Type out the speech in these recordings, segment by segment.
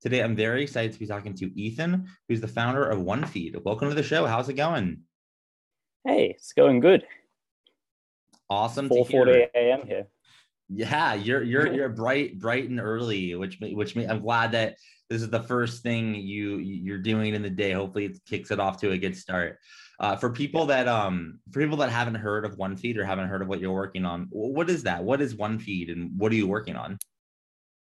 Today, I'm very excited to be talking to Ethan, who's the founder of OneFeed. Welcome to the show. How's it going? Hey, it's going good. Awesome. 4:40 a.m. here. Yeah, you're you're you're bright, bright and early, which which I'm glad that this is the first thing you you're doing in the day. Hopefully, it kicks it off to a good start. Uh, for people that um for people that haven't heard of OneFeed or haven't heard of what you're working on, what is that? What is OneFeed, and what are you working on?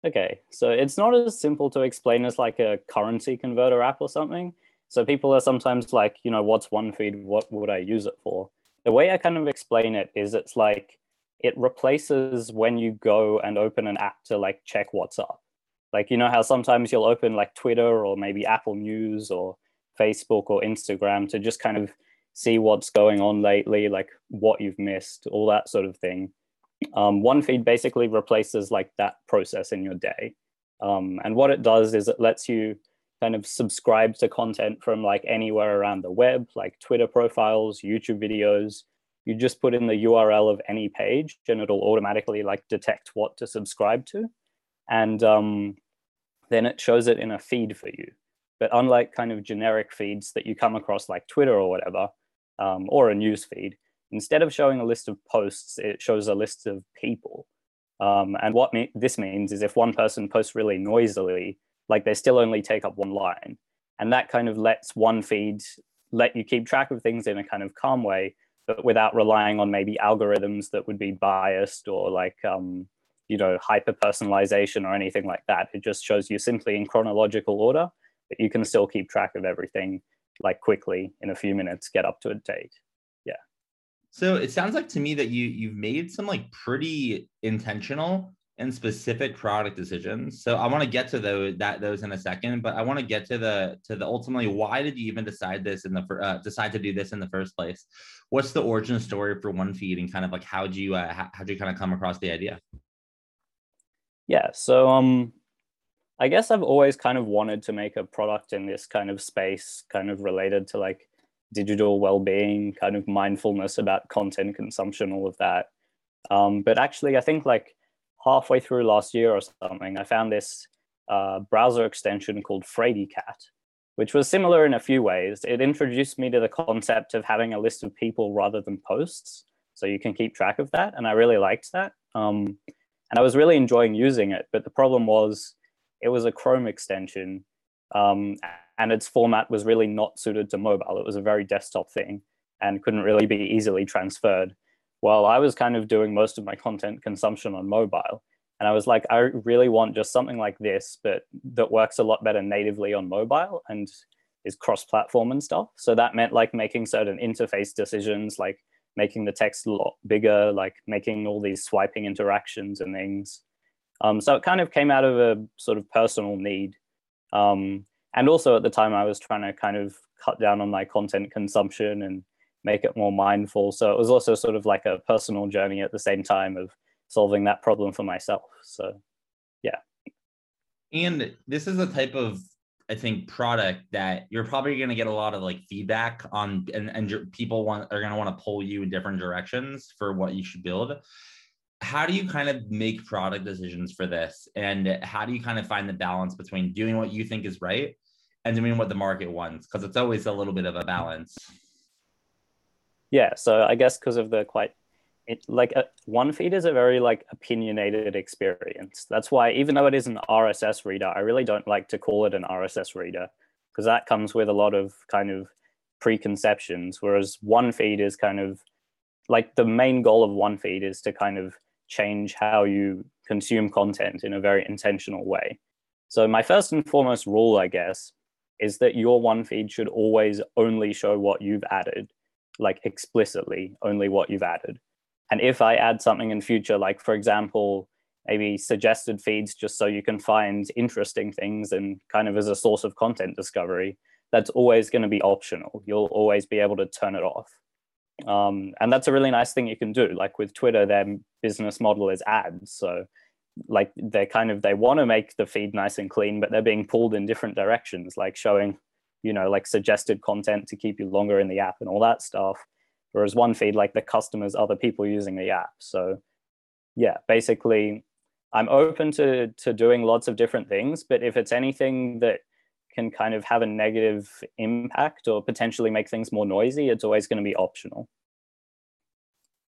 Okay, so it's not as simple to explain as like a currency converter app or something. So people are sometimes like, you know, what's OneFeed? What would I use it for? The way I kind of explain it is it's like it replaces when you go and open an app to like check what's up. Like, you know how sometimes you'll open like Twitter or maybe Apple News or Facebook or Instagram to just kind of see what's going on lately, like what you've missed, all that sort of thing um, one feed basically replaces like that process in your day. Um, and what it does is it lets you kind of subscribe to content from like anywhere around the web, like Twitter profiles, YouTube videos. You just put in the URL of any page and it'll automatically like detect what to subscribe to. And um, then it shows it in a feed for you. But unlike kind of generic feeds that you come across like Twitter or whatever, um, or a news feed, Instead of showing a list of posts, it shows a list of people. Um, and what me- this means is if one person posts really noisily, like they still only take up one line. And that kind of lets one feed let you keep track of things in a kind of calm way, but without relying on maybe algorithms that would be biased or like, um, you know, hyper personalization or anything like that. It just shows you simply in chronological order, but you can still keep track of everything like quickly in a few minutes, get up to a date. So it sounds like to me that you you've made some like pretty intentional and specific product decisions. So I want to get to those that those in a second, but I want to get to the to the ultimately why did you even decide this in the uh, decide to do this in the first place? What's the origin story for OneFeed and kind of like how do you uh, how, how'd you kind of come across the idea? Yeah, so um I guess I've always kind of wanted to make a product in this kind of space, kind of related to like digital well-being kind of mindfulness about content consumption all of that. Um, but actually i think like halfway through last year or something i found this uh, browser extension called Fraidycat, which was similar in a few ways. It introduced me to the concept of having a list of people rather than posts so you can keep track of that and i really liked that. Um, and i was really enjoying using it but the problem was it was a chrome extension um, and its format was really not suited to mobile. It was a very desktop thing and couldn't really be easily transferred. While I was kind of doing most of my content consumption on mobile, and I was like, I really want just something like this, but that works a lot better natively on mobile and is cross-platform and stuff. So that meant like making certain interface decisions, like making the text a lot bigger, like making all these swiping interactions and things. Um, so it kind of came out of a sort of personal need. Um, and also at the time i was trying to kind of cut down on my content consumption and make it more mindful. So it was also sort of like a personal journey at the same time of solving that problem for myself. So yeah. And this is a type of i think product that you're probably going to get a lot of like feedback on and, and people want are going to want to pull you in different directions for what you should build how do you kind of make product decisions for this and how do you kind of find the balance between doing what you think is right and doing what the market wants because it's always a little bit of a balance yeah so i guess because of the quite it like a, one feed is a very like opinionated experience. That's why even though it is an RSS reader, I really don't like to call it an RSS reader because that comes with a lot of kind of preconceptions. Whereas one feed is kind of like the main goal of one feed is to kind of change how you consume content in a very intentional way. So my first and foremost rule, I guess, is that your one feed should always only show what you've added, like explicitly only what you've added. And if I add something in future, like for example, maybe suggested feeds just so you can find interesting things and kind of as a source of content discovery, that's always going to be optional. You'll always be able to turn it off. Um, and that's a really nice thing you can do. Like with Twitter, their business model is ads. So like they're kind of they want to make the feed nice and clean, but they're being pulled in different directions, like showing, you know, like suggested content to keep you longer in the app and all that stuff. Whereas one feed, like the customers, other people using the app. So yeah, basically I'm open to to doing lots of different things, but if it's anything that can kind of have a negative impact or potentially make things more noisy, it's always going to be optional.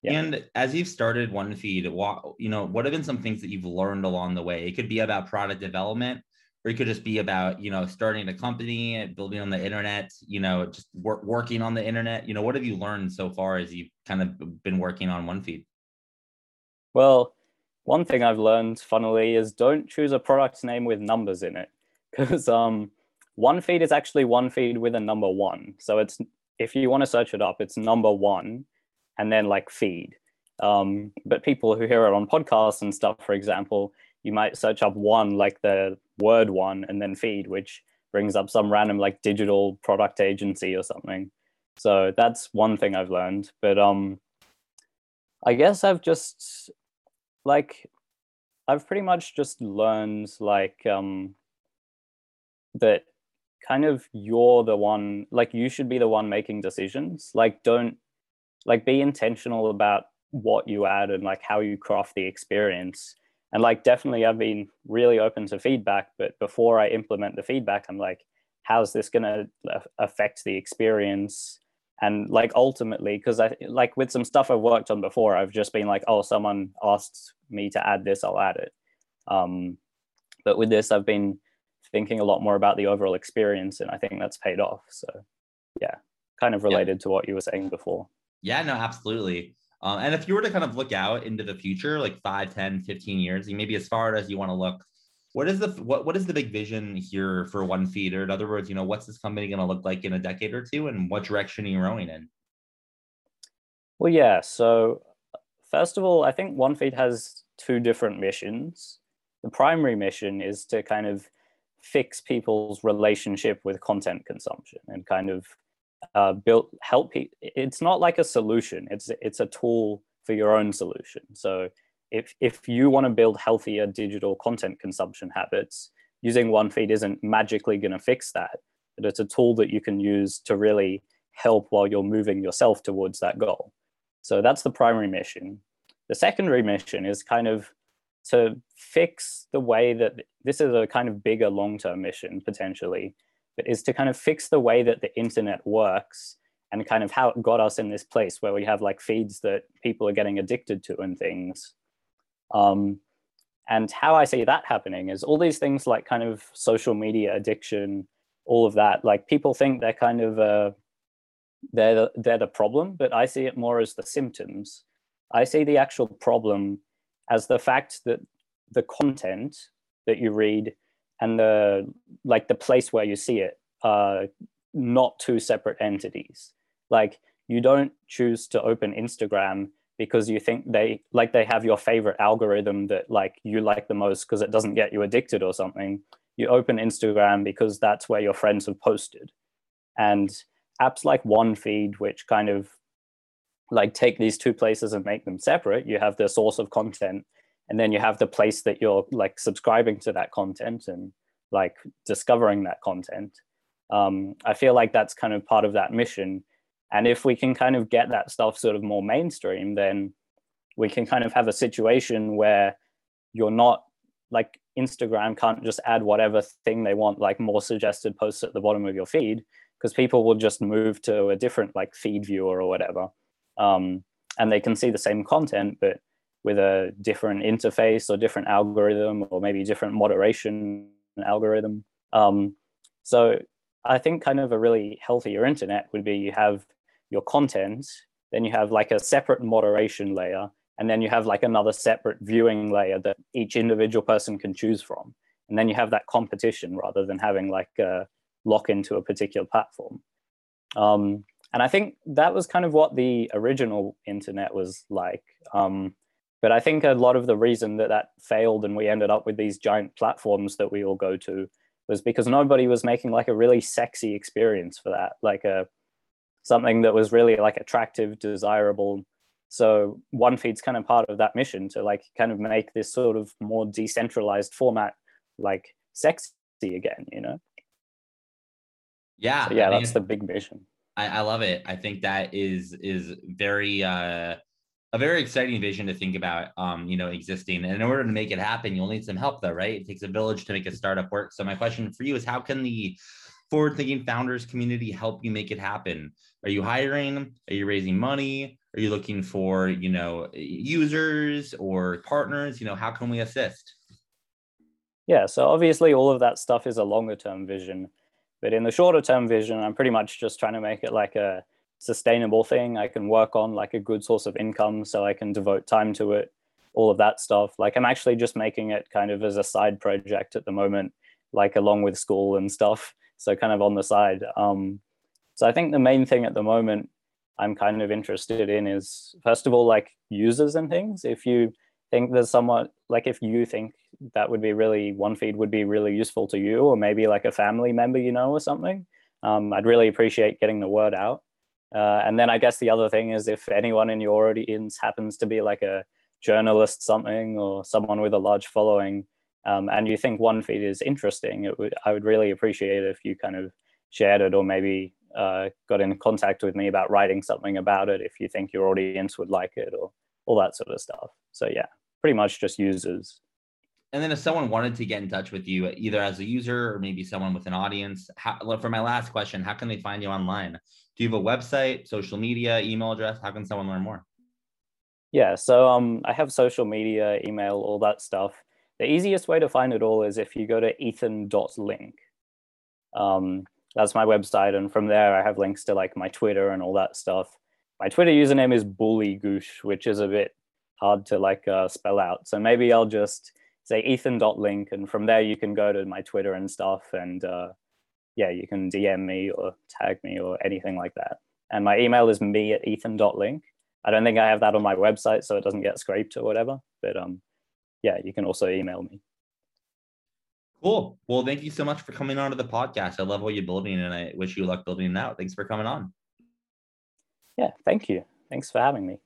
Yeah. And as you've started one feed, what you know, what have been some things that you've learned along the way? It could be about product development, or it could just be about you know starting a company, building on the internet, you know, just wor- working on the internet. You know, what have you learned so far as you've kind of been working on one feed? Well, one thing I've learned, funnily, is don't choose a product name with numbers in it, because um, one feed is actually one feed with a number one. So it's if you want to search it up, it's number one and then like feed. Um, but people who hear it on podcasts and stuff, for example, you might search up one like the word one and then feed, which brings up some random like digital product agency or something. So that's one thing I've learned. But um, I guess I've just like I've pretty much just learned like um, that kind of you're the one like you should be the one making decisions. Like don't like be intentional about what you add and like how you craft the experience. And like definitely i've been really open to feedback but before i implement the feedback i'm like how's this going to affect the experience? And like ultimately because i like with some stuff i've worked on before i've just been like oh someone asked me to add this i'll add it. Um, but with this i've been thinking a lot more about the overall experience and i think that's paid off so yeah kind of related to what you were saying before yeah, no, absolutely. Um, and if you were to kind of look out into the future, like 5, 10, 15 years, maybe as far as you want to look, what is the what what is the big vision here for one feed? Or in other words, you know, what's this company going to look like in a decade or two, and what direction are you rowing in? Well, yeah. So first of all, I think one feed has two different missions. The primary mission is to kind of fix people's relationship with content consumption and kind of uh, built help people. It's not like a solution. It's it's a tool for your own solution. So if if you want to build healthier digital content consumption habits, using one feed isn't magically going to fix that. But it's a tool that you can use to really help while you're moving yourself towards that goal. So that's the primary mission. The secondary mission is kind of to fix the way that this is a kind of bigger long-term mission potentially but is to kind of fix the way that the internet works and kind of how it got us in this place where we have like feeds that people are getting addicted to and things. Um, and how I see that happening is all these things like kind of social media addiction, all of that. Like people think they're kind of uh, they're the, they're the problem, but I see it more as the symptoms. I see the actual problem as the fact that the content that you read and the like the place where you see it are not two separate entities. Like you don't choose to open instagram because you think they like they have your favorite algorithm that like you like the most because it doesn't get you addicted or something. You open instagram because that's where your friends have posted. And apps like one feed which kind of like take these two places and make them separate. You have the source of content and then you have the place that you're like subscribing to that content and like discovering that content. Um, i feel like that's kind of part of that mission. And if we can kind of get that stuff sort of more mainstream then we can kind of have a situation where you're not like instagram can't just add whatever thing they want like more suggested posts at the bottom of your feed because people will just move to a different like feed viewer or whatever um, and they can see the same content, but with a different interface or different algorithm or maybe different moderation algorithm. Um, so I think kind of a really healthier internet would be you have your content, then you have like a separate moderation layer, and then you have like another separate viewing layer that each individual person can choose from. And then you have that competition rather than having like a lock into a particular platform. Um, and I think that was kind of what the original internet was like. Um, but I think a lot of the reason that that failed and we ended up with these giant platforms that we all go to was because nobody was making like a really sexy experience for that, like a something that was really like attractive, desirable. So one feed's kind of part of that mission to like kind of make this sort of more decentralized format like sexy again, you know? Yeah. So, yeah, that's the big mission. I, I love it. I think that is is very uh a very exciting vision to think about um you know existing. And in order to make it happen you'll need some help though right? It takes a village to make a startup work. So my question for you is how can the forward thinking founders community help you make it happen? Are you hiring? Are you raising money? Are you looking for you know users or partners? You know how can we assist? Yeah so obviously all of that stuff is a longer term vision but in the shorter term vision i'm pretty much just trying to make it like a sustainable thing I can work on, like a good source of income, so I can devote time to it, all of that stuff. Like I'm actually just making it kind of as a side project at the moment, like along with school and stuff. So kind of on the side. Um, so I think the main thing at the moment I'm kind of interested in is first of all like users and things. If you think there's somewhat like if you think that would be really one feed would be really useful to you, or maybe like a family member you know or something, um, I'd really appreciate getting the word out. Uh, and then I guess the other thing is if anyone in your audience happens to be like a journalist, something, or someone with a large following, um, and you think one feed is interesting, it would I would really appreciate if you kind of shared it or maybe uh, got in contact with me about writing something about it if you think your audience would like it or all that sort of stuff. So yeah, pretty much just users. And then if someone wanted to get in touch with you, either as a user or maybe someone with an audience, how, for my last question, how can they find you online? Do you have a website, social media, email address? How can someone learn more? Yeah, so um, I have social media, email, all that stuff. The easiest way to find it all is if you go to ethan.link. Um, that's my website, and from there I have links to like my Twitter and all that stuff. My Twitter username is bullygoosh, which is a bit hard to like uh, spell out. So maybe I'll just say ethan.link, and from there you can go to my Twitter and stuff, and uh, yeah, you can DM me or tag me or anything like that. And my email is me at ethan.link. I don't think I have that on my website, so it doesn't get scraped or whatever. But um, yeah, you can also email me. Cool. Well, thank you so much for coming on to the podcast. I love what you're building, and I wish you luck building it out. Thanks for coming on. Yeah, thank you. Thanks for having me.